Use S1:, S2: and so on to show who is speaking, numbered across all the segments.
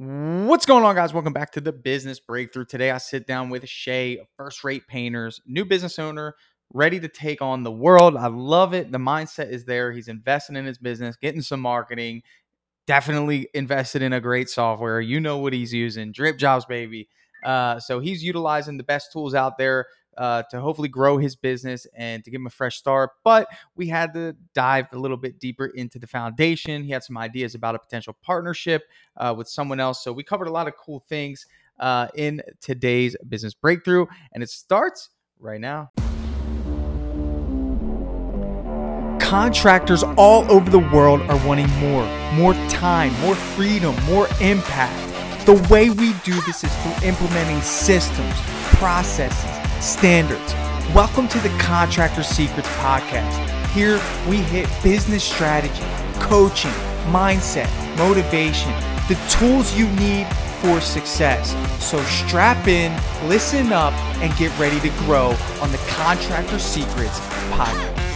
S1: What's going on, guys? Welcome back to the Business Breakthrough. Today, I sit down with Shay, First Rate Painters, new business owner, ready to take on the world. I love it. The mindset is there. He's investing in his business, getting some marketing, definitely invested in a great software. You know what he's using Drip Jobs, baby. Uh, so he's utilizing the best tools out there uh, to hopefully grow his business and to give him a fresh start. But we had to dive a little bit deeper into the foundation. He had some ideas about a potential partnership uh, with someone else. So we covered a lot of cool things uh, in today's business breakthrough, and it starts right now. Contractors all over the world are wanting more, more time, more freedom, more impact. The way we do this is through implementing systems, processes, standards. Welcome to the Contractor Secrets Podcast. Here we hit business strategy, coaching, mindset, motivation, the tools you need for success. So strap in, listen up, and get ready to grow on the Contractor Secrets Podcast.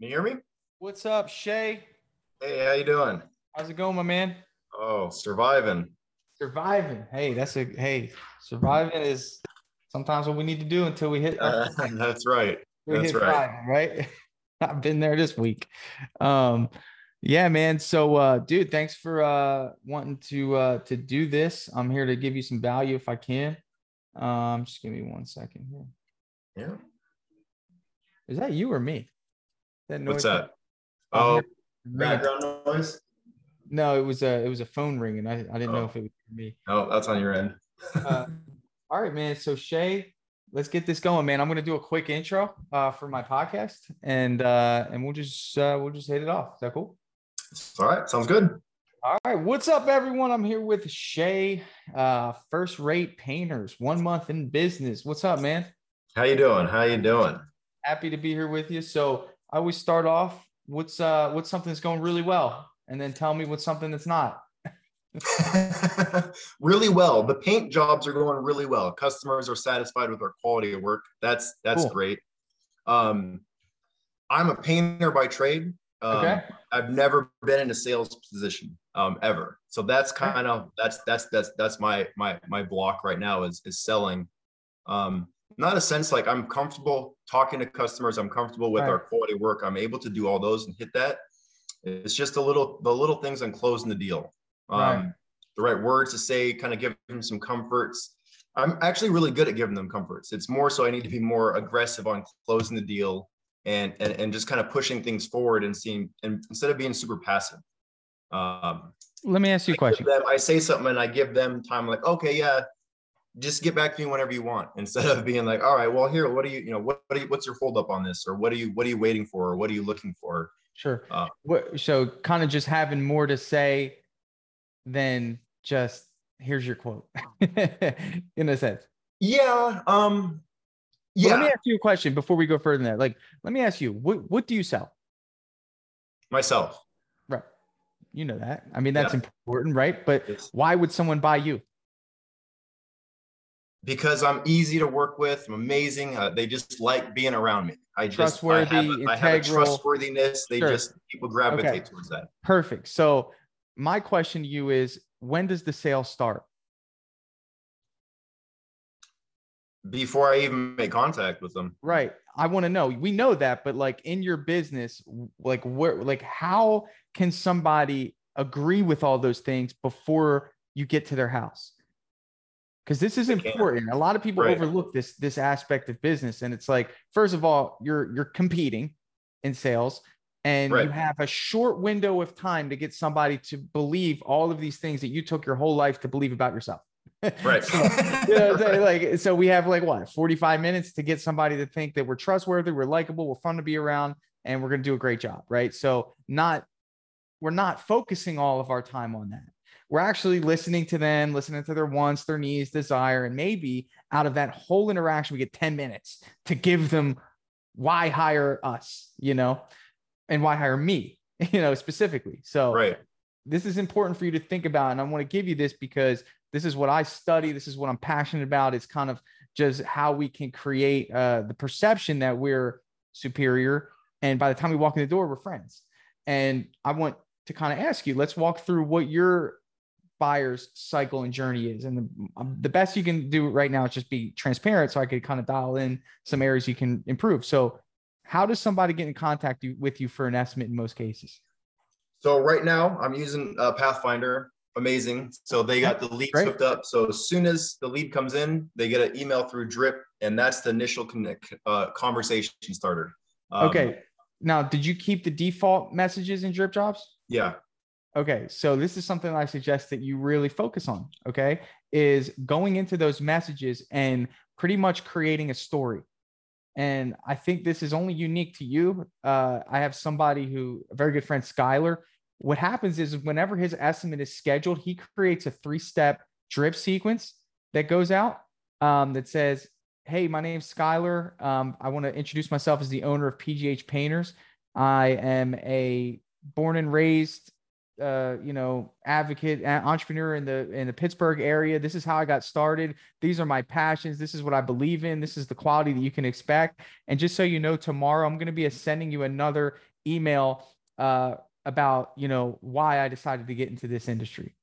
S2: Can you hear me?
S1: What's up, Shay?
S2: Hey, how you doing?
S1: How's it going, my man?
S2: Oh, surviving.
S1: Surviving. Hey, that's a hey. Surviving is sometimes what we need to do until we hit.
S2: Uh, that's right.
S1: we
S2: That's
S1: hit
S2: right.
S1: five, right? I've been there this week. Um, yeah, man. So, uh, dude, thanks for uh wanting to uh to do this. I'm here to give you some value if I can. Um, just give me one second here.
S2: Yeah.
S1: Is that you or me? That
S2: What's
S1: noise-
S2: that? Oh, background noise.
S1: No, it was a it was a phone ringing. I, I didn't know
S2: Oh.
S1: if it was me.
S2: Oh, that's on your end.
S1: Uh, all right, man. So Shay, let's get this going, man. I'm gonna do a quick intro uh, for my podcast, and uh, and we'll just uh, we'll just hit it off. Is that cool?
S2: All right, sounds good.
S1: All right. What's up, everyone? I'm here with Shay, uh, First Rate Painters, one month in business. What's up, man?
S2: How you doing? How you doing?
S1: Happy to be here with you. So I always start off. What's uh what's something that's going really well, and then tell me what's something that's not.
S2: really well. The paint jobs are going really well. Customers are satisfied with our quality of work. That's that's
S1: Cool.
S2: great. Um, I'm a painter by trade. Um,
S1: Okay.
S2: I've never been in a sales position um, ever. So that's kind of that's that's that's that's my my my block right now is is selling. Um, not a sense like I'm comfortable talking to customers. I'm comfortable with
S1: Right.
S2: our quality work. I'm able to do all those and hit that. It's just a little the little things on closing the deal. Um,
S1: Right.
S2: The right words to say, kind of give them some comforts. I'm actually really good at giving them comforts. It's more so I need to be more aggressive on closing the deal and and, and just kind of pushing things forward and seeing and instead of being super passive. Um,
S1: Let me ask you a
S2: I
S1: question.
S2: them- I say something and I give them time, like, okay, yeah, just get back to me whenever you want, instead of being like, all right, well, here, what do you, you know, what, what are you, what's your hold up on this, or what are you, what are you waiting for, or what are you looking for?
S1: Sure.
S2: Uh,
S1: what, so kind of just having more to say than just here's your quote in a sense.
S2: Yeah, um, yeah,
S1: Let me ask you a question before we go further than that. Like, let me ask you, what what do you sell?
S2: myself.
S1: Right. You know that. I mean, that's
S2: Yeah.
S1: important, right? But
S2: Yes.
S1: why would someone buy you?
S2: Because I'm easy to work with. I'm amazing. Uh, they just like being around me. I just
S1: Trustworthy,
S2: I have, a- I have a trustworthiness. They
S1: Sure.
S2: just people gravitate
S1: Okay.
S2: towards that.
S1: Perfect. So my question to you is when does the sale start?
S2: Before I even make contact with them,
S1: Right. I want to know. We know that, but like in your business, like where like how can somebody agree with all those things before you get to their house? Because this is important. A lot of people
S2: Right.
S1: overlook this this aspect of business. And it's like, first of all, you're you're competing in sales and you have a short window of time to get somebody to believe all of these things that you took your whole life to believe about yourself.
S2: right?
S1: So, yeah, so, like so we have like what 45 minutes to get somebody to think that we're trustworthy, we're likable, we're fun to be around, and we're gonna do a great job, right? So not we're not focusing all of our time on that. We're actually listening to them, listening to their wants, their needs, desire, and maybe out of that whole interaction, we get 10 minutes to give them why hire us, you know, and why hire me, you know, specifically. So
S2: right.
S1: this is important for you to think about and i want to give you this because this is what i study this is what i'm passionate about it's kind of just how we can create uh, the perception that we're superior and by the time we walk in the door we're friends and i want to kind of ask you let's walk through what your buyer's cycle and journey is and the, um, the best you can do right now is just be transparent so i could kind of dial in some areas you can improve so how does somebody get in contact with you for an estimate in most cases
S2: So right now I'm using uh, Pathfinder. Amazing. So they got the leads
S1: Great.
S2: hooked up. So as soon as the lead comes in, they get an email through Drip, and that's the initial connect, uh, conversation starter. Um,
S1: Okay. Now, did you keep the default messages in drip jobs?
S2: Yeah.
S1: Okay. So this is something I suggest that you really focus on. Okay. Is going into those messages and pretty much creating a story. And I think this is only unique to you. Uh, I have somebody who, a very good friend, Skylar. What happens is whenever his estimate is scheduled, he creates a three step drip sequence that goes out um, that says, Hey, my name's Skylar. Um, I want to introduce myself as the owner of PGH Painters. I am a born and raised uh, you know, advocate, entrepreneur in the in the Pittsburgh area. This is how I got started. These are my passions. This is what I believe in. This is the quality that you can expect. And just so you know, tomorrow I'm going to be sending you another email uh, about you know why I decided to get into this industry.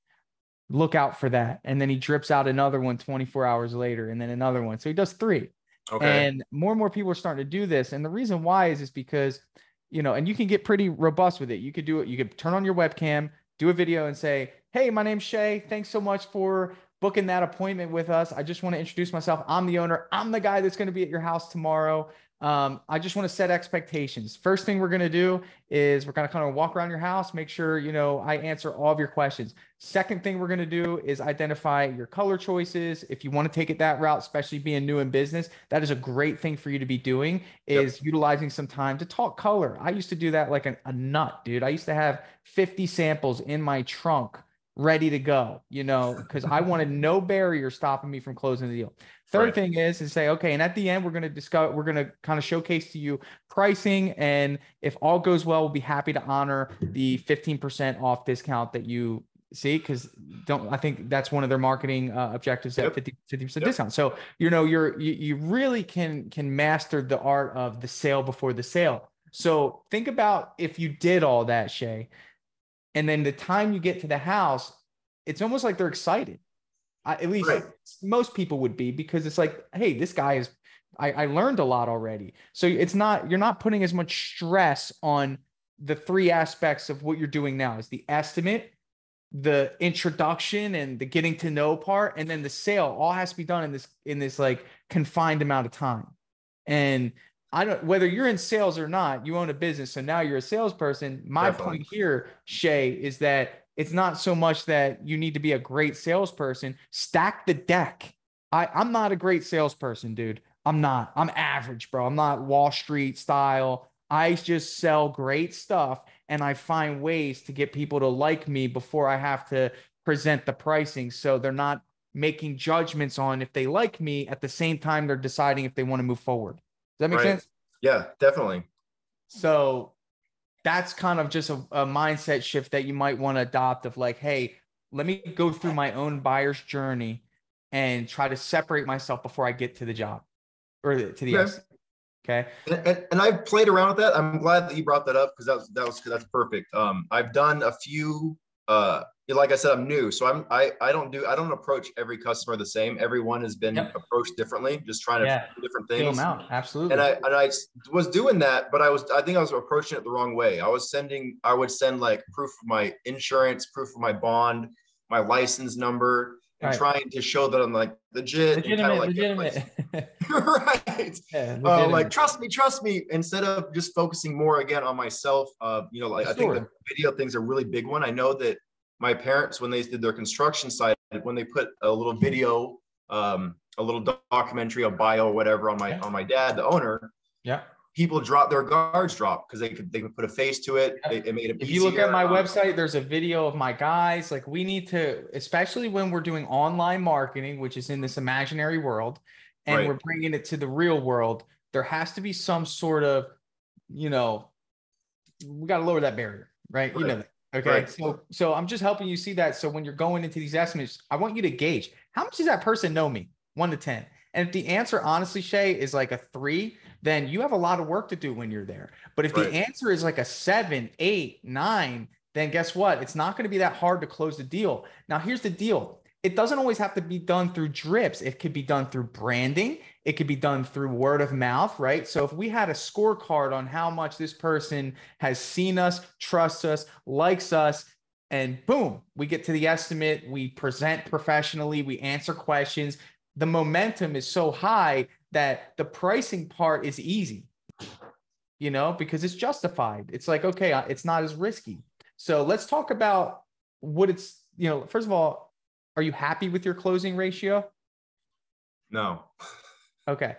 S1: Look out for that. And then he drips out another one 24 hours later, and then another one. So he does three.
S2: Okay.
S1: And more and more people are starting to do this. And the reason why is is because, you know, and you can get pretty robust with it. You could do it, you could turn on your webcam, do a video and say, Hey, my name's Shay. Thanks so much for booking that appointment with us. I just want to introduce myself. I'm the owner. I'm the guy that's going to be at your house tomorrow. Um, I just want to set expectations. First thing we're going to do is we're going to kind of walk around your house, make sure, you know, I answer all of your questions. Second thing we're going to do is identify your color choices. If you want to take it that route, especially being new in business, that is a great thing for you to be doing
S2: Yep.
S1: is utilizing some time to talk color. I used to do that like a, a nut, dude. I used to have 50 samples in my trunk ready to go, you know, because I wanted no barrier stopping me from closing the deal. Third
S2: Right.
S1: thing is to say, okay, and at the end, we're going to discuss, we're going to kind of showcase to you pricing. And if all goes well, we'll be happy to honor the 15% off discount that you see. Cause don't, I think that's one of their marketing uh, objectives at
S2: Yep.
S1: 50, 50%
S2: Yep.
S1: discount. So, you know, you're, you, you really can, can master the art of the sale before the sale. So think about if you did all that, Shay, and then the time you get to the house, it's almost like they're excited. I, at least
S2: Right.
S1: most people would be because it's like, hey, this guy is. I, I learned a lot already. So it's not you're not putting as much stress on the three aspects of what you're doing now is the estimate, the introduction and the getting to know part, and then the sale. All has to be done in this in this like confined amount of time. And I don't whether you're in sales or not, you own a business. So now you're a salesperson. My
S2: Definitely.
S1: point here, Shay, is that it's not so much that you need to be a great salesperson. Stack the deck. I, I'm not a great salesperson, dude. I'm not. I'm average, bro. I'm not Wall Street style. I just sell great stuff and I find ways to get people to like me before I have to present the pricing. So they're not making judgments on if they like me at the same time they're deciding if they want to move forward. Does that make
S2: Right.
S1: sense?
S2: yeah, definitely.
S1: So that's kind of just a, a mindset shift that you might want to adopt of like, hey, let me go through my own buyer's journey and try to separate myself before I get to the job or to the
S2: Okay.
S1: Okay.
S2: And, and, and I've played around with that. I'm glad that you brought that up because that was that was that's perfect. Um, I've done a few. Uh, like I said, I'm new, so I'm I I don't do I don't approach every customer the same. Everyone has been
S1: Yep.
S2: approached differently, just trying to
S1: Yeah.
S2: do different things.
S1: them out. Absolutely.
S2: And I and I was doing that, but I was I think I was approaching it the wrong way. I was sending I would send like proof of my insurance, proof of my bond, my license number, and
S1: Right.
S2: trying to show that I'm like legit,
S1: legitimate,
S2: like
S1: legitimate.
S2: right.
S1: yeah,
S2: Uh, like trust me, trust me. Instead of just focusing more again on myself, uh, you know, like I think the video thing's a really big one. I know that my parents, when they did their construction site, when they put a little video, um, a little documentary, a bio, whatever, on my
S1: Yeah.
S2: on my dad, the owner,
S1: yeah.
S2: People drop their guards drop because they could they could put a face to it.
S1: Yeah.
S2: It, it made it.
S1: If you look at my
S2: Um,
S1: website, there's a video of my guys. Like we need to, especially when we're doing online marketing, which is in this imaginary world, and
S2: Right.
S1: we're bringing it to the real world. There has to be some sort of, you know, we got to lower that barrier, right? You know that. Okay.
S2: Right.
S1: So, so I'm just helping you see that. So when you're going into these estimates, I want you to gauge how much does that person know me, one to 10. And if the answer, honestly, Shay, is like a three, then you have a lot of work to do when you're there. But if
S2: Right.
S1: the answer is like a seven, eight, nine, then guess what? It's not going to be that hard to close the deal. Now, here's the deal it doesn't always have to be done through drips, it could be done through branding, it could be done through word of mouth, right? So if we had a scorecard on how much this person has seen us, trusts us, likes us, and boom, we get to the estimate, we present professionally, we answer questions. The momentum is so high that the pricing part is easy you know, because it's justified. It's like, okay, it's not as risky. So let's talk about what it's, you know, first of all, are you happy with your closing ratio?
S2: No.
S1: Okay.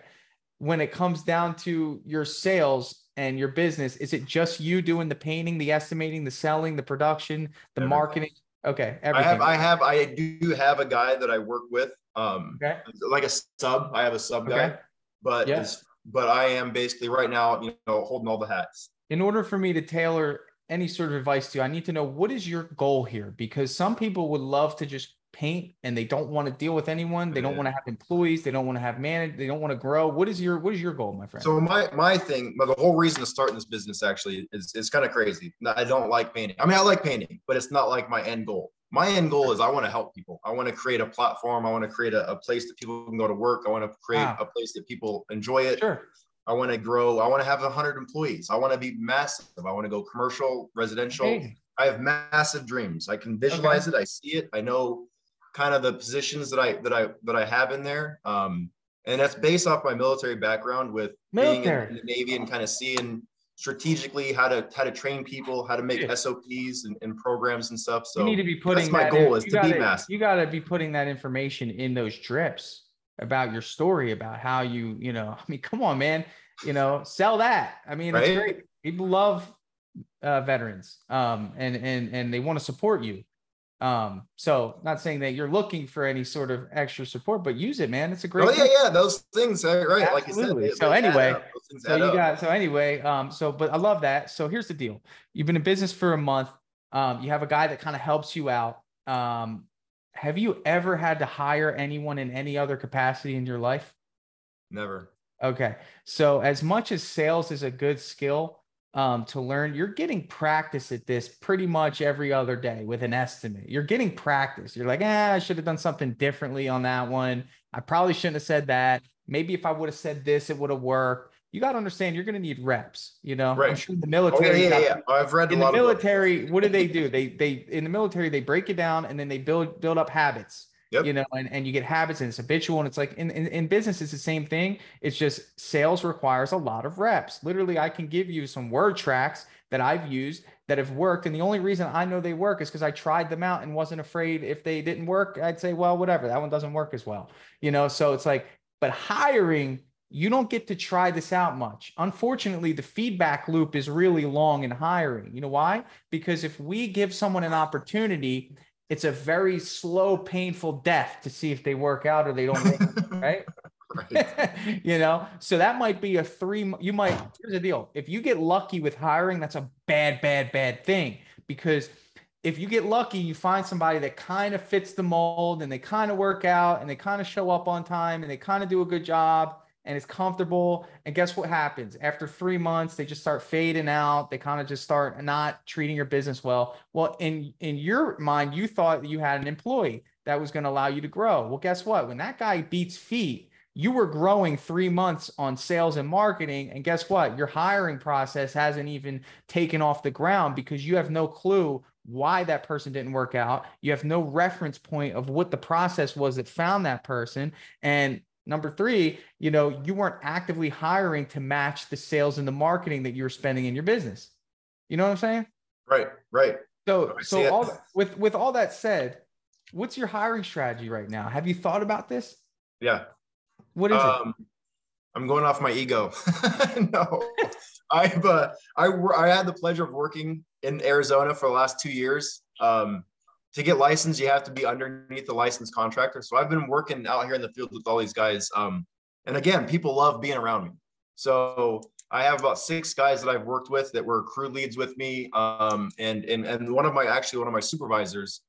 S1: When it comes down to your sales and your business, is it just you doing the painting, the estimating, the selling, the production, the
S2: Everything.
S1: marketing? Okay.
S2: I have I have I do have a guy that I work with. Um,
S1: okay.
S2: like a sub. I have a sub guy.
S1: Okay.
S2: but
S1: Yeah.
S2: but I am basically right now, you know, holding all the hats.
S1: in order for me to tailor any sort of advice to you, I need to know what is your goal here? Because some people would love to just paint and they don't want to deal with anyone. They don't want to have employees. They don't want to have managed. They don't want to grow. What is your what is your goal, my friend?
S2: So my my thing, the whole reason to start this business actually is is kind of crazy. I don't like painting. I mean, I like painting, but it's not like my end goal. My end goal is I want to help people. I want to create a platform. I want to create a, a place that people can go to work. I want to create
S1: Wow.
S2: a place that people enjoy it.
S1: sure.
S2: I want to grow. I want to have hundred employees. I want to be massive. I want to go commercial, residential.
S1: Amazing.
S2: I have massive dreams. I can visualize it. I see it. I know kind of the positions that I that I that I have in there. Um, and that's based off my military background with being in, in the Navy and kind of seeing strategically how to how to train people, how to make
S1: Yeah.
S2: SOPs and, and programs and stuff. So
S1: you need to be putting that's
S2: my
S1: that
S2: goal
S1: in-
S2: is to be
S1: gotta-
S2: massive.
S1: You got to be putting that information in those drips about your story, about how you, you know, I mean, come on, man, you know, sell that. I mean, it's
S2: Right?
S1: great. People love uh, veterans, um, and and and they want to support you. Um, so not saying that you're looking for any sort of extra support, but use it, man. It's a great.
S2: oh yeah,
S1: thing.
S2: yeah, those things, uh, right? Like you said.
S1: Absolutely. So anyway,
S2: up. Those things
S1: So you
S2: up.
S1: got so anyway, um, so but I love that. So here's the deal: you've been in business for a month. Um, you have a guy that kind of helps you out. Um, have you ever had to hire anyone in any other capacity in your life?
S2: never.
S1: Okay. So as much as sales is a good skill um, to learn, you're getting practice at this pretty much every other day with an estimate. You're getting practice. You're like, ah, I should have done something differently on that one. I probably shouldn't have said that. Maybe if I would have said this, it would have worked. You got to understand, you're going to need reps. You know, I'm sure the
S2: Oh
S1: military,
S2: yeah, yeah,
S1: got-
S2: yeah. I've read a
S1: in the
S2: lot of
S1: military, what do they do? They they in the military they break it down and then they build build up habits.
S2: Yep.
S1: You know, and, and you get habits and it's habitual. And it's like in, in, in business, it's the same thing. It's just sales requires a lot of reps. Literally, I can give you some word tracks that I've used that have worked. And the only reason I know they work is because I tried them out and wasn't afraid if they didn't work, I'd say, well, whatever, that one doesn't work as well. You know, so it's like, but hiring, you don't get to try this out much. Unfortunately, the feedback loop is really long in hiring. You know why? Because if we give someone an opportunity, it's a very slow, painful death to see if they work out or they don't it, right?
S2: Right.
S1: you know, so that might be a three. You might, here's the deal if you get lucky with hiring, that's a bad, bad, bad thing because if you get lucky, you find somebody that kind of fits the mold and they kind of work out and they kind of show up on time and they kind of do a good job and it's comfortable. And guess what happens? After three months, they just start fading out. They kind of just start not treating your business well. Well, in in your mind, you thought you had an employee that was going to allow you to grow. Well, guess what? When that guy beats feet, you were growing three months on sales and marketing. And guess what? Your hiring process hasn't even taken off the ground because you have no clue why that person didn't work out. You have no reference point of what the process was that found that person. And number three, you know, you weren't actively hiring to match the sales and the marketing that you were spending in your business. You know what I'm saying?
S2: Right, right.
S1: So, so all with with all that said, what's your hiring strategy right now? Have you thought about this?
S2: Yeah.
S1: What is um, it?
S2: I'm going off my ego. no, I've uh, I I had the pleasure of working in Arizona for the last two years. Um, to get licensed, you have to be underneath the licensed contractor. So I've been working out here in the field with all these guys. Um, and again, people love being around me. So I have about six guys that I've worked with that were crew leads with me. Um, and, and, and one of my, actually one of my supervisors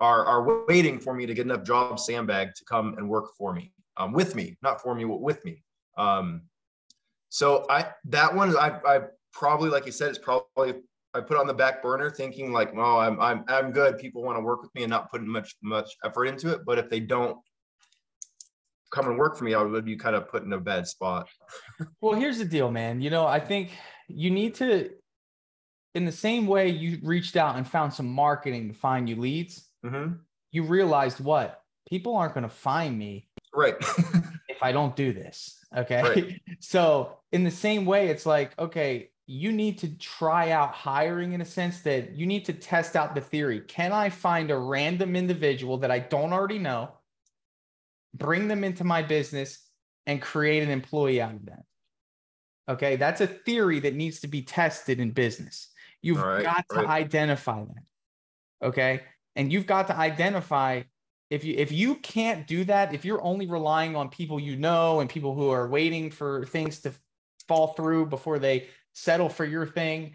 S2: are, are waiting for me to get enough job sandbag to come and work for me, um, with me, not for me, but with me. Um, so I, that one, I, I probably, like you said, it's probably I put on the back burner thinking like, oh, I'm I'm I'm good. People want to work with me and not putting much much effort into it. But if they don't come and work for me, I would be kind of put in a bad spot.
S1: well, here's the deal, man. You know, I think you need to, in the same way you reached out and found some marketing to find you leads. Mm-hmm. You realized what people aren't going to find me,
S2: right?
S1: if I don't do this. Okay. Right. So in the same way, it's like, okay, you need to try out hiring in a sense that you need to test out the theory. Can I find a random individual that I don't already know, bring them into my business, and create an employee out of them? Okay, that's a theory that needs to be tested in business. You've right, got to right. identify that. Okay, and you've got to identify if you if you can't do that, if you're only relying on people you know and people who are waiting for things to fall through before they settle for your thing.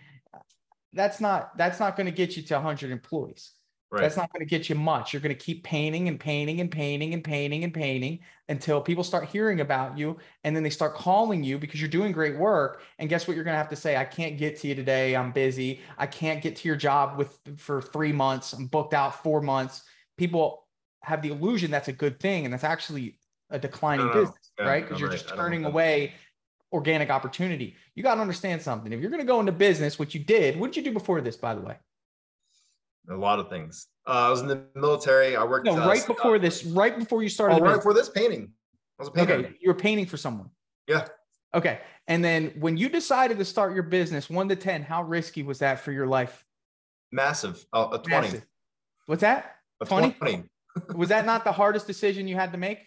S1: That's not that's not going to get you to 100 employees. Right. That's not going to get you much. You're going to keep painting and painting and painting and painting and painting until people start hearing about you and then they start calling you because you're doing great work. And guess what you're going to have to say? I can't get to you today. I'm busy. I can't get to your job with for 3 months. I'm booked out 4 months. People have the illusion that's a good thing and that's actually a declining business, yeah, right? Because you're right. just turning away organic opportunity. You got to understand something. If you're going to go into business, which you did, what did you do before this, by the way?
S2: A lot of things. Uh, I was in the military. I worked.
S1: No, right uh, before this, right before you started.
S2: Oh, right before this painting.
S1: I was a painter. Okay, you were painting for someone.
S2: Yeah.
S1: Okay, and then when you decided to start your business, one to ten, how risky was that for your life?
S2: Massive. Uh, a twenty. Massive.
S1: What's that?
S2: A twenty. 20.
S1: was that not the hardest decision you had to make?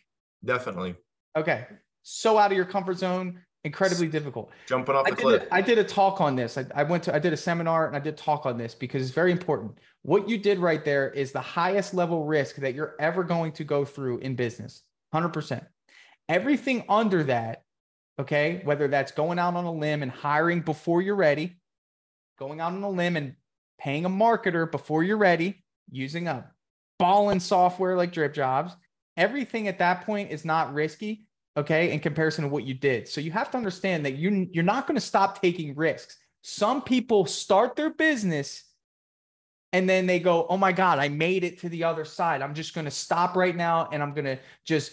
S2: Definitely.
S1: Okay. So out of your comfort zone, incredibly difficult.
S2: Jumping off the
S1: I
S2: cliff.
S1: A, I did a talk on this. I, I, went to I did a seminar and I did talk on this because it's very important. What you did right there is the highest level risk that you're ever going to go through in business. 100%. Everything under that, okay, whether that's going out on a limb and hiring before you're ready, going out on a limb and paying a marketer before you're ready, using a balling software like Drip Jobs, everything at that point is not risky okay, in comparison to what you did. So you have to understand that you you're not going to stop taking risks. Some people start their business and then they go, "Oh my god, I made it to the other side. I'm just going to stop right now and I'm going to just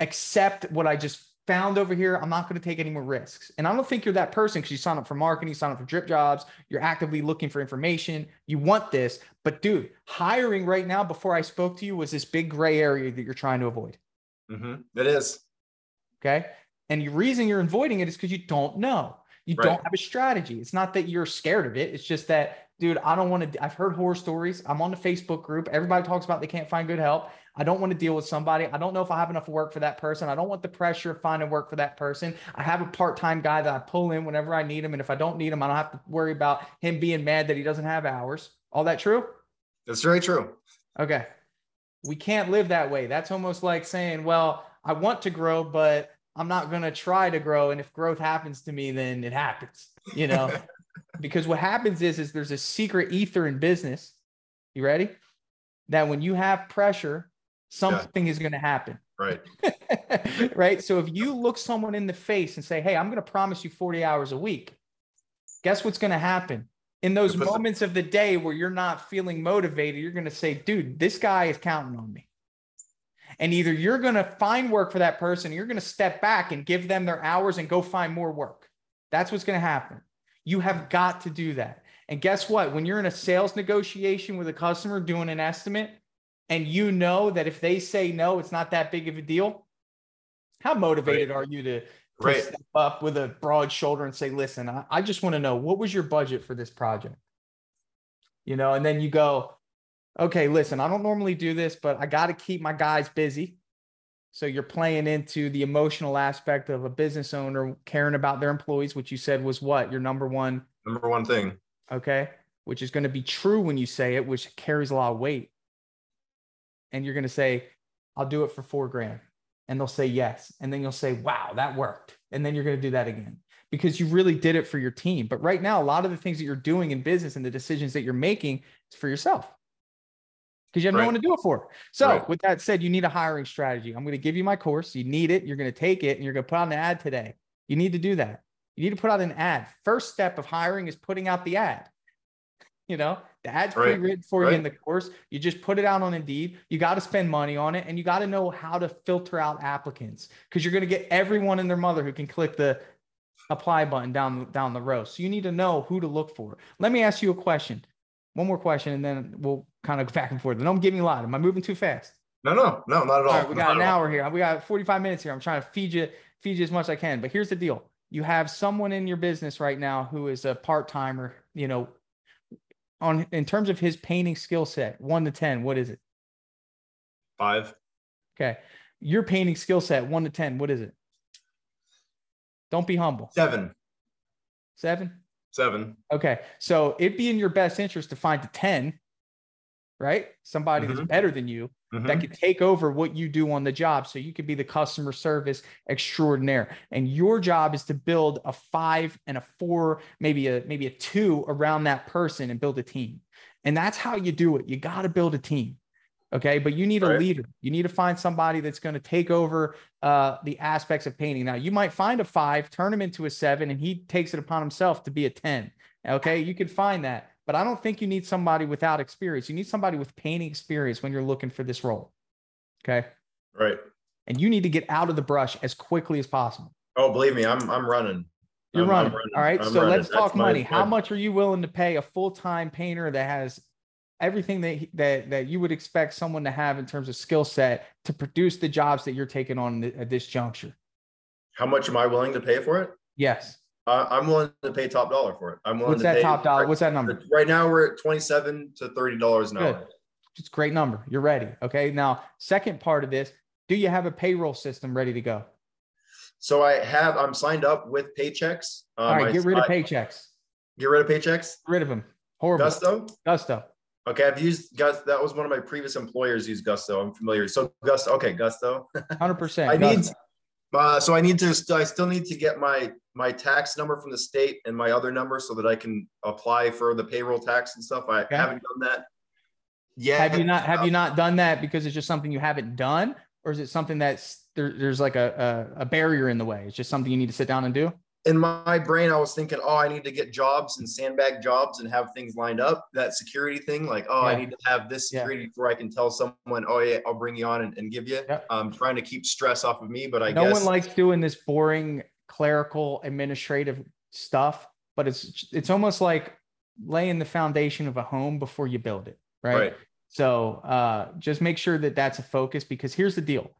S1: accept what I just found over here. I'm not going to take any more risks." And I don't think you're that person because you sign up for marketing, you sign up for drip jobs, you're actively looking for information, you want this. But dude, hiring right now before I spoke to you was this big gray area that you're trying to avoid.
S2: Mm-hmm. It is.
S1: Okay. And the reason you're avoiding it is because you don't know. You right. don't have a strategy. It's not that you're scared of it. It's just that, dude, I don't want to. I've heard horror stories. I'm on the Facebook group. Everybody talks about they can't find good help. I don't want to deal with somebody. I don't know if I have enough work for that person. I don't want the pressure of finding work for that person. I have a part time guy that I pull in whenever I need him. And if I don't need him, I don't have to worry about him being mad that he doesn't have hours. All that true?
S2: That's very true.
S1: Okay. We can't live that way. That's almost like saying, well, I want to grow, but I'm not going to try to grow. And if growth happens to me, then it happens, you know, because what happens is, is there's a secret ether in business You ready? That when you have pressure, something yeah. is going to happen.
S2: Right.
S1: right. So if you look someone in the face and say, Hey, I'm going to promise you 40 hours a week, guess what's going to happen? In those moments of the day where you're not feeling motivated, you're going to say, Dude, this guy is counting on me. And either you're going to find work for that person, you're going to step back and give them their hours and go find more work. That's what's going to happen. You have got to do that. And guess what? When you're in a sales negotiation with a customer doing an estimate, and you know that if they say no, it's not that big of a deal, how motivated right. are you to, to right. step up with a broad shoulder and say, listen, I, I just want to know what was your budget for this project? You know, and then you go, okay, listen, I don't normally do this, but I got to keep my guys busy. So you're playing into the emotional aspect of a business owner caring about their employees, which you said was what your number one
S2: number one thing.
S1: Okay. Which is going to be true when you say it, which carries a lot of weight. And you're going to say, I'll do it for four grand. And they'll say yes. And then you'll say, wow, that worked. And then you're going to do that again because you really did it for your team. But right now, a lot of the things that you're doing in business and the decisions that you're making is for yourself because you have right. no one to do it for. So, right. with that said, you need a hiring strategy. I'm going to give you my course. You need it. You're going to take it and you're going to put out an ad today. You need to do that. You need to put out an ad. First step of hiring is putting out the ad. You know, the ad's right. pre-written for you in the course. You just put it out on Indeed. You got to spend money on it, and you got to know how to filter out applicants because you're going to get everyone and their mother who can click the apply button down down the row. So you need to know who to look for. Let me ask you a question. One more question, and then we'll kind of go back and forth. don't give me a lot. Am I moving too fast?
S2: No, no, no, not at all.
S1: all right, we got an hour here. We got 45 minutes here. I'm trying to feed you, feed you as much as I can. But here's the deal: you have someone in your business right now who is a part timer. You know, on in terms of his painting skill set, one to ten, what is it?
S2: Five.
S1: Okay, your painting skill set, one to ten, what is it? Don't be humble.
S2: Seven.
S1: Seven.
S2: Seven.
S1: Okay, so it'd be in your best interest to find a ten, right? Somebody mm-hmm. that's better than you mm-hmm. that could take over what you do on the job, so you could be the customer service extraordinaire. And your job is to build a five and a four, maybe a maybe a two around that person and build a team. And that's how you do it. You got to build a team. Okay. But you need a leader. You need to find somebody that's going to take over uh, the aspects of painting. Now, you might find a five, turn him into a seven, and he takes it upon himself to be a 10. Okay. You could find that. But I don't think you need somebody without experience. You need somebody with painting experience when you're looking for this role. Okay.
S2: Right.
S1: And you need to get out of the brush as quickly as possible.
S2: Oh, believe me, I'm I'm running.
S1: You're I'm, running. I'm running. All right. I'm so running. let's talk That's money. My, How much are you willing to pay a full-time painter that has everything that that that you would expect someone to have in terms of skill set to produce the jobs that you're taking on at this juncture.
S2: How much am I willing to pay for it?
S1: Yes.
S2: Uh, I'm willing to pay top dollar for it. I'm willing
S1: What's
S2: to
S1: that
S2: pay,
S1: top dollar? What's that number?
S2: Right now we're at 27 to 30 dollars an Good. hour.
S1: It's a great number. You're ready. Okay. Now, second part of this, do you have a payroll system ready to go?
S2: So I have. I'm signed up with Paychex.
S1: Um, All right, get rid I, of Paychex.
S2: Get rid of Paychex.
S1: Get rid of them. Horrible.
S2: Gusto.
S1: Gusto.
S2: Okay, I've used Gusto. That was one of my previous employers used Gusto. I'm familiar. So Gusto. Okay, Gusto.
S1: Hundred percent.
S2: I need. Uh, so I need to. I still need to get my my tax number from the state and my other number so that I can apply for the payroll tax and stuff. I okay. haven't done that
S1: Yeah. Have you not? Have you not done that because it's just something you haven't done, or is it something that's there, there's like a, a a barrier in the way? It's just something you need to sit down and do
S2: in my brain, I was thinking, oh, I need to get jobs and sandbag jobs and have things lined up. That security thing, like, oh, yeah. I need to have this security yeah. before I can tell someone, oh, yeah, I'll bring you on and, and give you. Yeah. I'm trying to keep stress off of me, but I
S1: no
S2: guess no
S1: one likes doing this boring clerical administrative stuff, but it's it's almost like laying the foundation of a home before you build it, right? right. So uh, just make sure that that's a focus because here's the deal.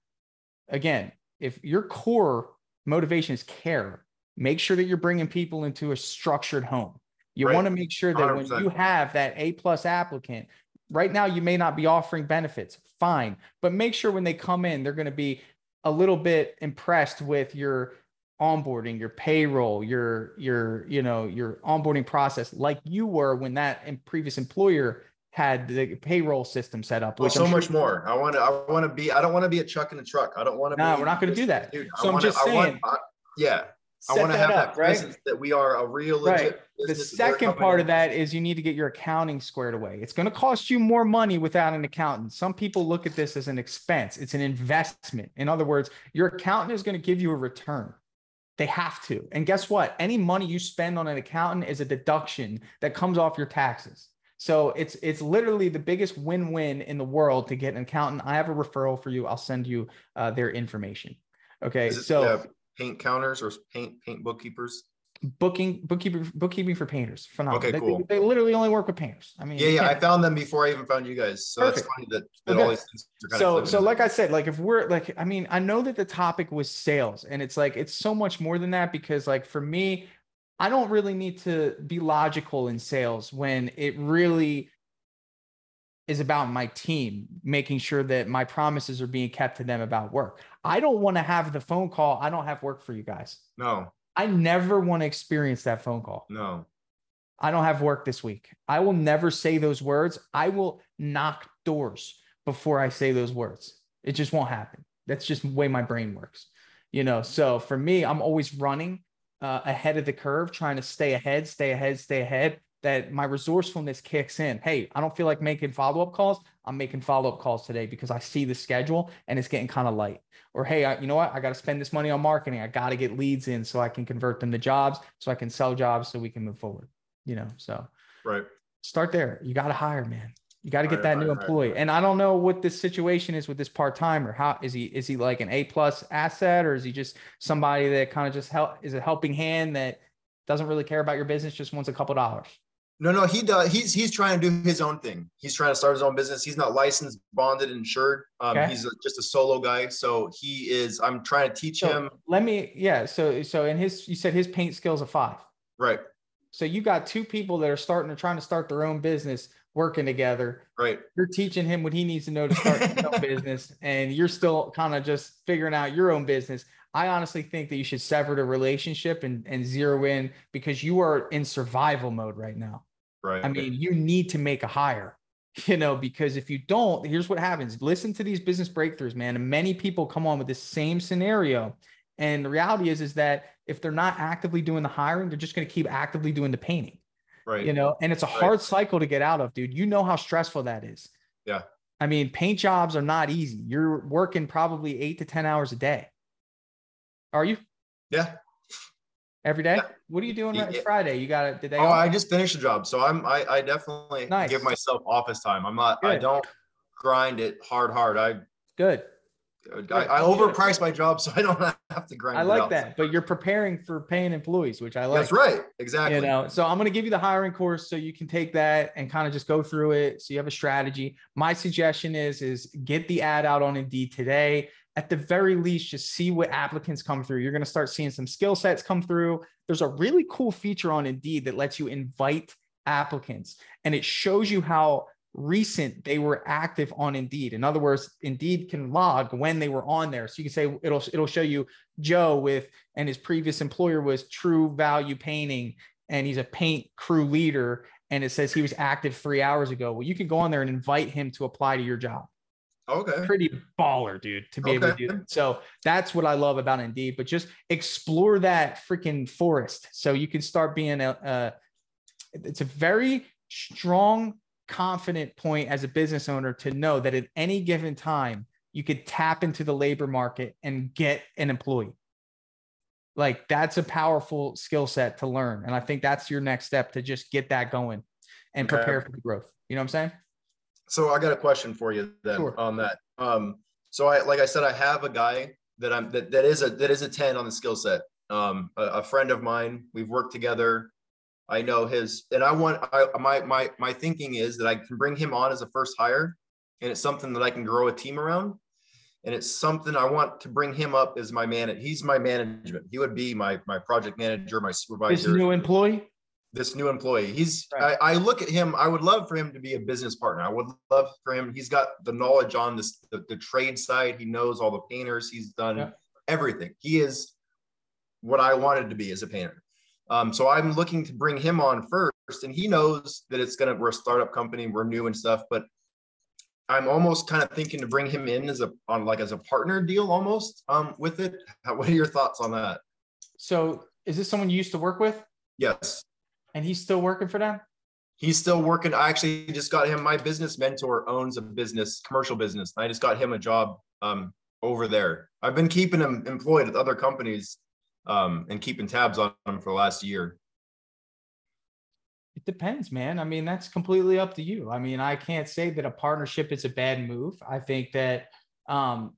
S1: Again, if your core motivation is care make sure that you're bringing people into a structured home. You right. want to make sure that 100%. when you have that A plus applicant, right now you may not be offering benefits, fine, but make sure when they come in, they're going to be a little bit impressed with your onboarding, your payroll, your your you know your onboarding process, like you were when that previous employer had the payroll system set up.
S2: Well, so sure much more. I want to. I want to be. I don't want to be a chuck in a truck. I don't want to.
S1: No,
S2: be,
S1: we're not going to do that. Dude, so I'm just saying. Want,
S2: I, yeah I want to have that, presence right? that we are a real
S1: legit right. The second part of that is you need to get your accounting squared away. It's going to cost you more money without an accountant. Some people look at this as an expense. It's an investment. In other words, your accountant is going to give you a return. They have to. And guess what? Any money you spend on an accountant is a deduction that comes off your taxes. So it's it's literally the biggest win-win in the world to get an accountant. I have a referral for you. I'll send you uh, their information. Okay. So
S2: paint counters or paint paint bookkeepers?
S1: Booking bookkeeping bookkeeping for painters. Phenomenal. Okay cool. they, they, literally only work with painters. I mean
S2: yeah yeah i found them before i even found you guys. So Perfect. that's funny that, that okay. all these things
S1: are kind so of so like i said like if we're like i mean i know that the topic was sales and it's like it's so much more than that because like for me i don't really need to be logical in sales when it really is about my team, making sure that my promises are being kept to them about work. I don't want to have the phone call. I don't have work for you guys.
S2: No.
S1: I never want to experience that phone call.
S2: No.
S1: I don't have work this week. I will never say those words. I will knock doors before I say those words. It just won't happen. That's just the way my brain works. You know, so for me, I'm always running uh, ahead of the curve, trying to stay ahead, stay ahead, stay ahead that my resourcefulness kicks in. Hey, I don't feel like making follow up calls. I'm making follow up calls today because I see the schedule and it's getting kind of light. Or, hey, I, you know what? I got to spend this money on marketing. I got to get leads in so I can convert them to jobs, so I can sell jobs so we can move forward. You know, so
S2: right.
S1: Start there. You got to hire, man. You got to get that new employee. And I don't know what this situation is with this part timer. How is he? Is he like an A plus asset, or is he just somebody that kind of just help is a helping hand that doesn't really care about your business, just wants a couple dollars?
S2: No, no, he does. He's he's trying to do his own thing. He's trying to start his own business. He's not licensed, bonded, insured. Um, okay. He's a, just a solo guy. So he is. I'm trying to teach
S1: so
S2: him.
S1: Let me. Yeah. So so in his, you said his paint skills are five.
S2: Right.
S1: So you got two people that are starting to trying to start their own business, working together.
S2: Right.
S1: You're teaching him what he needs to know to start his own business, and you're still kind of just figuring out your own business. I honestly think that you should sever the relationship and, and zero in because you are in survival mode right now.
S2: Right.
S1: I mean, you need to make a hire, you know, because if you don't, here's what happens. Listen to these business breakthroughs, man. And many people come on with this same scenario. And the reality is, is that if they're not actively doing the hiring, they're just going to keep actively doing the painting.
S2: Right.
S1: You know, and it's a right. hard cycle to get out of, dude. You know how stressful that is.
S2: Yeah.
S1: I mean, paint jobs are not easy. You're working probably eight to 10 hours a day. Are you?
S2: Yeah.
S1: Every day? Yeah. What are you doing right yeah. Friday? You got it. Did they?
S2: Oh, I just finished the job, so I'm. I, I definitely nice. give myself office time. I'm not. Good. I don't grind it hard, hard. I
S1: good.
S2: I, I overprice my job, so I don't have to grind.
S1: I like that, but you're preparing for paying employees, which I like.
S2: That's right, exactly.
S1: You know, so I'm going to give you the hiring course so you can take that and kind of just go through it. So you have a strategy. My suggestion is is get the ad out on Indeed today at the very least, just see what applicants come through. You're going to start seeing some skill sets come through. There's a really cool feature on Indeed that lets you invite applicants and it shows you how recent they were active on Indeed. In other words, Indeed can log when they were on there. So you can say it'll it'll show you Joe with and his previous employer was True Value Painting and he's a paint crew leader and it says he was active 3 hours ago. Well, you can go on there and invite him to apply to your job.
S2: Okay.
S1: Pretty baller, dude, to be okay. able to do that. So that's what I love about Indeed. But just explore that freaking forest so you can start being a, a it's a very strong, confident point as a business owner to know that at any given time you could tap into the labor market and get an employee. Like that's a powerful skill set to learn. And I think that's your next step to just get that going and prepare for the growth. You know what I'm saying?
S2: So I got a question for you then sure. on that. Um, so I, like I said, I have a guy that I'm, that, that is a, that is a 10 on the skill set. Um, a, a friend of mine, we've worked together. I know his, and I want, I, my, my, my thinking is that I can bring him on as a first hire and it's something that I can grow a team around. And it's something I want to bring him up as my man. He's my management. He would be my, my project manager, my supervisor.
S1: This new employee?
S2: This new employee. He's right. I, I, look at him, I would love for him to be a business partner. I would love for him. He's got the knowledge on this the, the trade side. He knows all the painters. He's done yeah. everything. He is what I wanted to be as a painter. Um, so I'm looking to bring him on first, and he knows that it's gonna we're a startup company, we're new and stuff, but I'm almost kind of thinking to bring him in as a on like as a partner deal almost um, with it. What are your thoughts on that?
S1: So is this someone you used to work with?
S2: Yes.
S1: And he's still working for them?
S2: He's still working. I actually just got him. My business mentor owns a business, commercial business. I just got him a job um, over there. I've been keeping him employed at other companies um, and keeping tabs on him for the last year.
S1: It depends, man. I mean, that's completely up to you. I mean, I can't say that a partnership is a bad move. I think that um,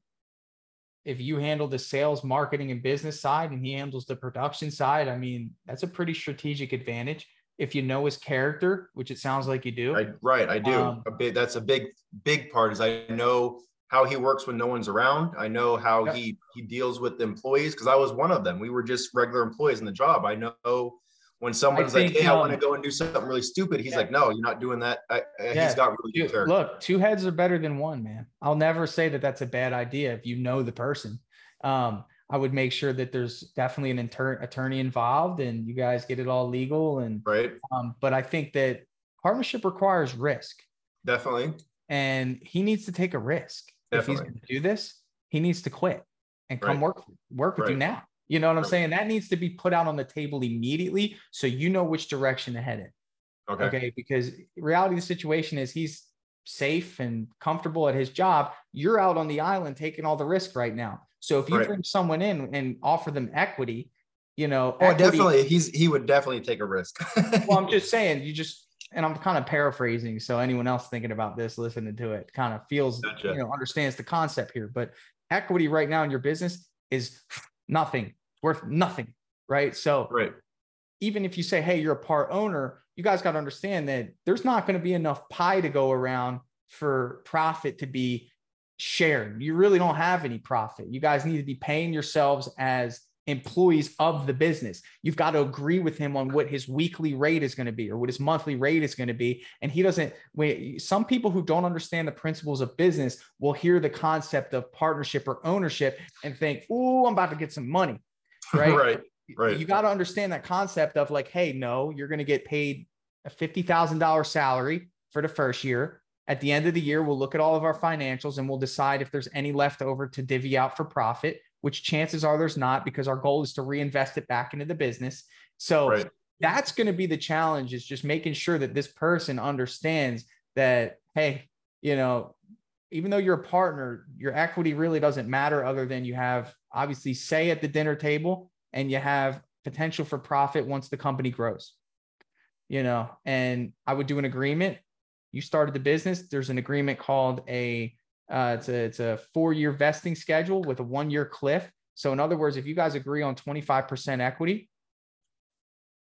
S1: if you handle the sales, marketing, and business side, and he handles the production side, I mean, that's a pretty strategic advantage. If you know his character, which it sounds like you do,
S2: I, right? I do. Um, a big. That's a big, big part. Is I know how he works when no one's around. I know how yep. he he deals with employees because I was one of them. We were just regular employees in the job. I know when someone's think, like, "Hey, um, I want to go and do something really stupid," he's yeah. like, "No, you're not doing that." I, yeah. He's got really
S1: good. Look, two heads are better than one, man. I'll never say that that's a bad idea if you know the person. Um, I would make sure that there's definitely an inter- attorney involved and you guys get it all legal. And
S2: right.
S1: Um, but I think that partnership requires risk.
S2: Definitely.
S1: And he needs to take a risk. Definitely. If he's going to do this, he needs to quit and come right. work work with right. you now. You know what I'm saying? That needs to be put out on the table immediately so you know which direction to head in. Okay. Okay. Because reality of the situation is he's safe and comfortable at his job. You're out on the island taking all the risk right now. So if you right. bring someone in and offer them equity, you know,
S2: oh, equity, definitely, he's he would definitely take a risk.
S1: well, I'm just saying, you just and I'm kind of paraphrasing, so anyone else thinking about this, listening to it, kind of feels gotcha. you know understands the concept here. But equity right now in your business is nothing worth nothing, right? So
S2: right.
S1: even if you say, hey, you're a part owner, you guys got to understand that there's not going to be enough pie to go around for profit to be shared. You really don't have any profit. You guys need to be paying yourselves as employees of the business. You've got to agree with him on what his weekly rate is going to be or what his monthly rate is going to be. And he doesn't, when, some people who don't understand the principles of business will hear the concept of partnership or ownership and think, oh, I'm about to get some money right?
S2: right. Right.
S1: You got to understand that concept of like, hey, no, you're going to get paid a $50,000 salary for the first year. At the end of the year, we'll look at all of our financials and we'll decide if there's any left over to divvy out for profit, which chances are there's not because our goal is to reinvest it back into the business. So right. that's going to be the challenge is just making sure that this person understands that, hey, you know, even though you're a partner, your equity really doesn't matter other than you have obviously say at the dinner table and you have potential for profit once the company grows. You know, and I would do an agreement. You started the business, there's an agreement called a uh, it's a it's a four year vesting schedule with a one year cliff. So in other words, if you guys agree on 25% equity,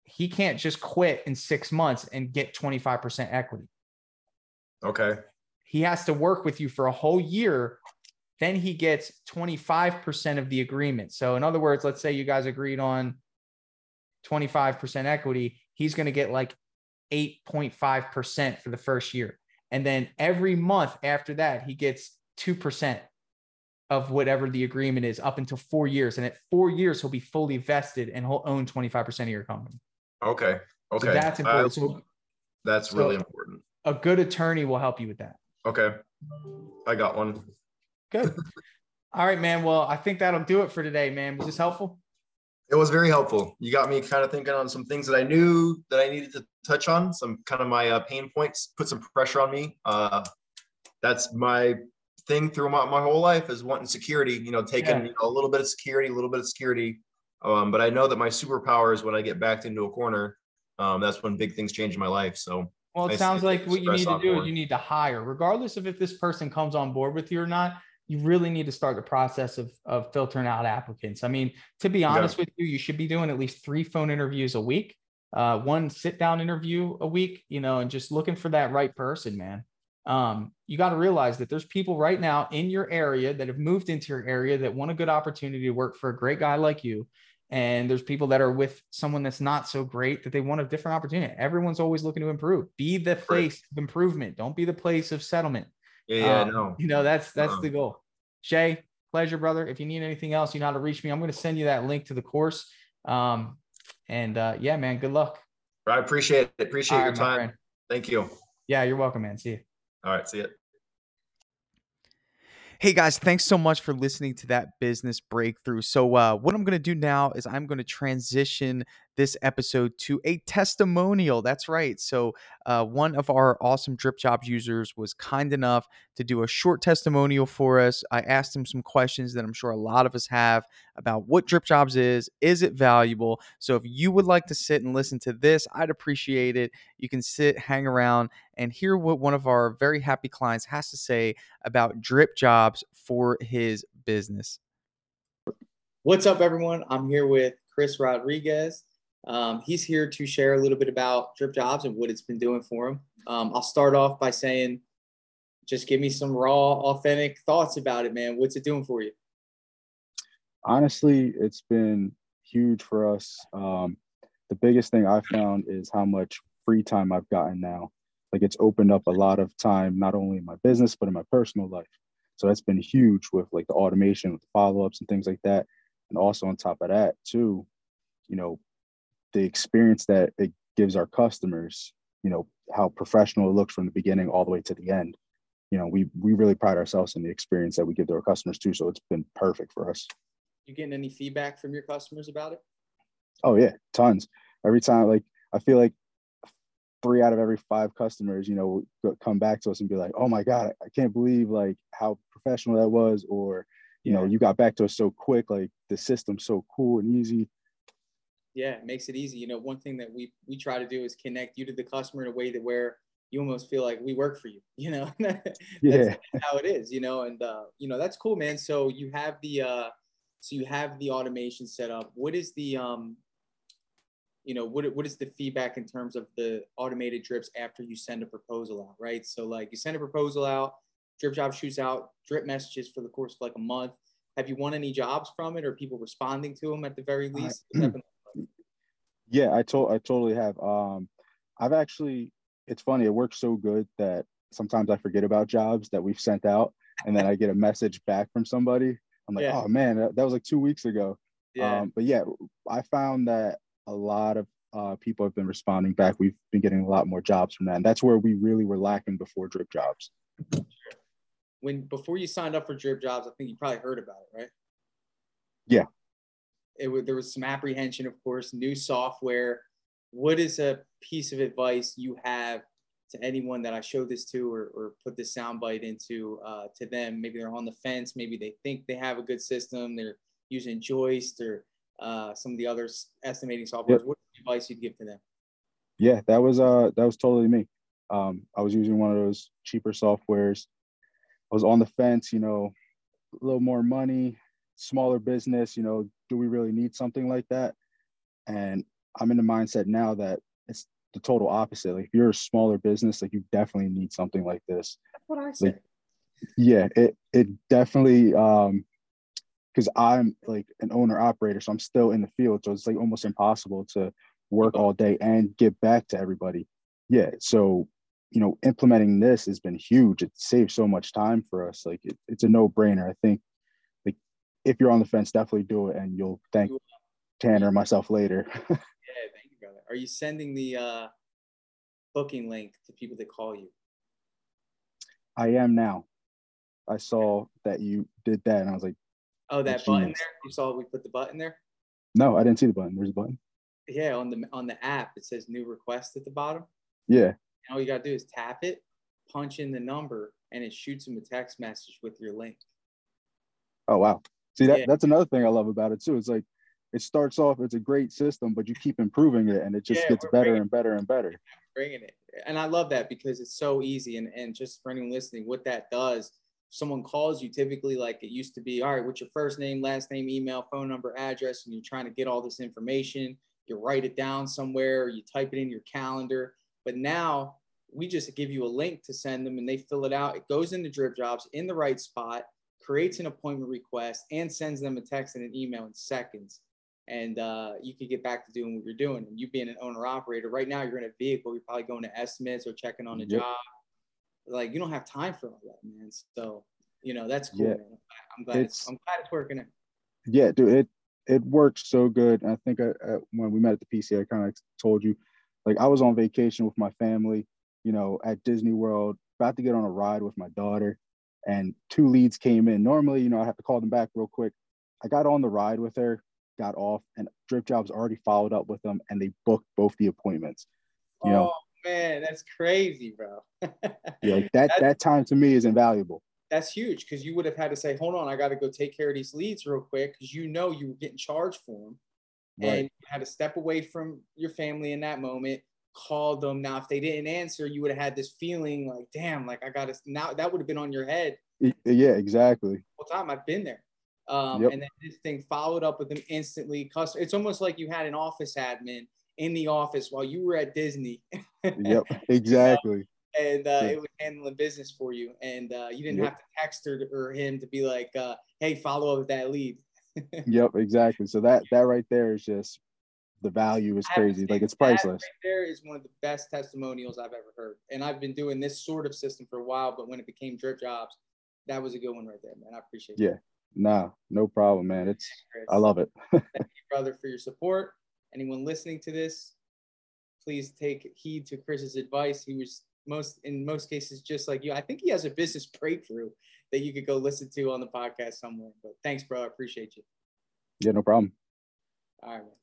S1: he can't just quit in six months and get 25% equity.
S2: Okay
S1: he has to work with you for a whole year. Then he gets 25% of the agreement. So, in other words, let's say you guys agreed on 25% equity, he's going to get like 8.5% for the first year. And then every month after that, he gets 2% of whatever the agreement is up until four years. And at four years, he'll be fully vested and he'll own 25% of your company.
S2: Okay. Okay.
S1: So that's important. so,
S2: that's really so important.
S1: A good attorney will help you with that.
S2: Okay. I got one.
S1: Good. All right, man. Well, I think that'll do it for today, man. Was this helpful?
S2: It was very helpful. You got me kind of thinking on some things that I knew that I needed to touch on, some kind of my uh, pain points, put some pressure on me. Uh, that's my thing through my, my whole life is wanting security, you know, taking yeah. you know, a little bit of security, a little bit of security. Um, but I know that my superpower is when I get backed into a corner. Um, that's when big things change in my life. So
S1: well, it sounds like what you need to do board. is you need to hire, regardless of if this person comes on board with you or not. You really need to start the process of, of filtering out applicants. I mean, to be honest yeah. with you, you should be doing at least three phone interviews a week, uh, one sit down interview a week, you know, and just looking for that right person, man. Um, you got to realize that there's people right now in your area that have moved into your area that want a good opportunity to work for a great guy like you and there's people that are with someone that's not so great that they want a different opportunity. Everyone's always looking to improve. Be the place of improvement. Don't be the place of settlement.
S2: Yeah, yeah, um, no.
S1: You know, that's that's um, the goal. Shay, pleasure, brother. If you need anything else, you know how to reach me. I'm going to send you that link to the course. Um, and uh, yeah, man, good luck.
S2: I appreciate it. Appreciate All your right, time. Thank you.
S1: Yeah, you're welcome, man. See you.
S2: All right, see you.
S3: Hey guys, thanks so much for listening to that business breakthrough. So, uh, what I'm going to do now is I'm going to transition this episode to a testimonial. That's right. So, uh, one of our awesome Drip Jobs users was kind enough to do a short testimonial for us. I asked him some questions that I'm sure a lot of us have about what Drip Jobs is. Is it valuable? So, if you would like to sit and listen to this, I'd appreciate it. You can sit, hang around, and hear what one of our very happy clients has to say about Drip Jobs for his business.
S1: What's up, everyone? I'm here with Chris Rodriguez. Um, he's here to share a little bit about Drip Jobs and what it's been doing for him. Um, I'll start off by saying, just give me some raw, authentic thoughts about it, man. What's it doing for you?
S4: Honestly, it's been huge for us. Um, the biggest thing I found is how much free time I've gotten now. Like it's opened up a lot of time, not only in my business, but in my personal life. So that's been huge with like the automation, with the follow-ups and things like that. And also on top of that, too, you know, the experience that it gives our customers, you know, how professional it looks from the beginning all the way to the end. You know, we we really pride ourselves in the experience that we give to our customers too. So it's been perfect for us.
S1: You getting any feedback from your customers about it?
S4: Oh yeah, tons. Every time, like I feel like three out of every five customers, you know, come back to us and be like, "Oh my god, I can't believe like how professional that was," or you yeah. know, you got back to us so quick. Like the system's so cool and easy
S1: yeah it makes it easy. You know one thing that we we try to do is connect you to the customer in a way that where you almost feel like we work for you you know? That's
S4: yeah.
S1: how it is you know? And uh you know that's cool man. So you have the uh so you have the automation set up. What is the um you know what, what is the feedback in terms of the automated drips after you send a proposal out right? So like you send a proposal out drip job shoots out drip messages for the course of like a month. Have you won any jobs from it or people responding to them at the very least
S4: yeah, I told I totally have. Um, I've actually. It's funny. It works so good that sometimes I forget about jobs that we've sent out, and then I get a message back from somebody. I'm like, yeah. oh man, that, that, was like two weeks ago. Yeah. Um, but yeah, I found that a lot of uh, people have been responding back. We've been getting a lot more jobs from that, and that's where we really were lacking before Drip Jobs.
S1: When before you signed up for Drip Jobs, I think you probably heard about it, right?
S4: Yeah,
S1: it, there was some apprehension, of course, new software. What is a piece of advice you have to anyone that I show this to or, or put this soundbite into uh, to them? Maybe they're on the fence. Maybe they think they have a good system. They're using Joist or uh, some of the other estimating software. Yep. What advice you'd give to them?
S4: Yeah, that was uh that was totally me. Um, I was using one of those cheaper softwares. I was on the fence, you know, a little more money, smaller business, you know, do we really need something like that? And I'm in the mindset now that it's the total opposite. Like if you're a smaller business, like you definitely need something like this.
S1: That's what I said.
S4: Like, yeah, it it definitely um because I'm like an owner operator, so I'm still in the field. So it's like almost impossible to work all day and get back to everybody. Yeah. So, you know, implementing this has been huge. It saves so much time for us. Like it, it's a no brainer. I think if you're on the fence, definitely do it, and you'll thank Tanner and myself later.
S1: yeah, thank you, brother. Are you sending the uh, booking link to people that call you?
S4: I am now. I saw that you did that, and I was like,
S1: "Oh, that button there! You saw we put the button there."
S4: No, I didn't see the button. There's a button.
S1: Yeah, on the on the app, it says "New Request" at the bottom.
S4: Yeah.
S1: all you gotta do is tap it, punch in the number, and it shoots them a text message with your link.
S4: Oh wow! See that yeah. that's another thing I love about it too. It's like it starts off it's a great system, but you keep improving it and it just yeah, gets better and better and better.
S1: Bringing it, and I love that because it's so easy. And and just for anyone listening, what that does, someone calls you typically like it used to be. All right, what's your first name, last name, email, phone number, address, and you're trying to get all this information. You write it down somewhere, you type it in your calendar. But now we just give you a link to send them, and they fill it out. It goes into Drip Jobs in the right spot creates an appointment request, and sends them a text and an email in seconds. And uh, you can get back to doing what you're doing. And you being an owner operator, right now you're in a vehicle, you're probably going to estimates or checking on a yep. job. Like you don't have time for all that, man. So, you know, that's cool. Yeah. I'm glad it's, it's, I'm glad it's working. Out.
S4: Yeah, dude, it it works so good. I think I, I, when we met at the PC, I kind of told you, like I was on vacation with my family, you know, at Disney World, about to get on a ride with my daughter, and two leads came in. Normally, you know, I have to call them back real quick. I got on the ride with her, got off, and Drip Jobs already followed up with them, and they booked both the appointments. You know,
S1: oh man, that's crazy, bro.
S4: yeah, like that that time to me is invaluable.
S1: That's huge because you would have had to say, "Hold on, I got to go take care of these leads real quick," because you know you were getting charged for them,
S4: Right.
S1: and you had to step away from your family in that moment. Call them. Now, if they didn't answer, you would have had this feeling like, "Damn, like I got to." Now that would have been on your head
S4: Yeah, exactly.
S1: whole time. I've been there. Um,
S4: Yep.
S1: And then this thing followed up with them instantly. Custom. It's almost like you had an office admin in the office while you were at Disney.
S4: Yep, exactly.
S1: and uh,
S4: Yeah.
S1: it was handling business for you, and uh, you didn't
S4: Yep.
S1: have to text her or him to be like, uh, "Hey, follow up with that lead."
S4: Yep, exactly. So that that right there is just the value is
S1: I have to
S4: crazy. Like it's priceless.
S1: Right there is one of the best testimonials I've ever heard, and I've been doing this sort of system for a while. But when it became drip jobs, that was a good one right there, man. I appreciate it.
S4: Yeah. Nah, no problem, man. It's
S1: Chris.
S4: I love it.
S1: Thank you, brother, for your support. Anyone listening to this, please take heed to Chris's advice. He was most in most cases just like you. I think he has a business breakthrough that you could go listen to on the podcast somewhere. But thanks, bro. I appreciate you.
S4: Yeah, no problem.
S1: All right, man.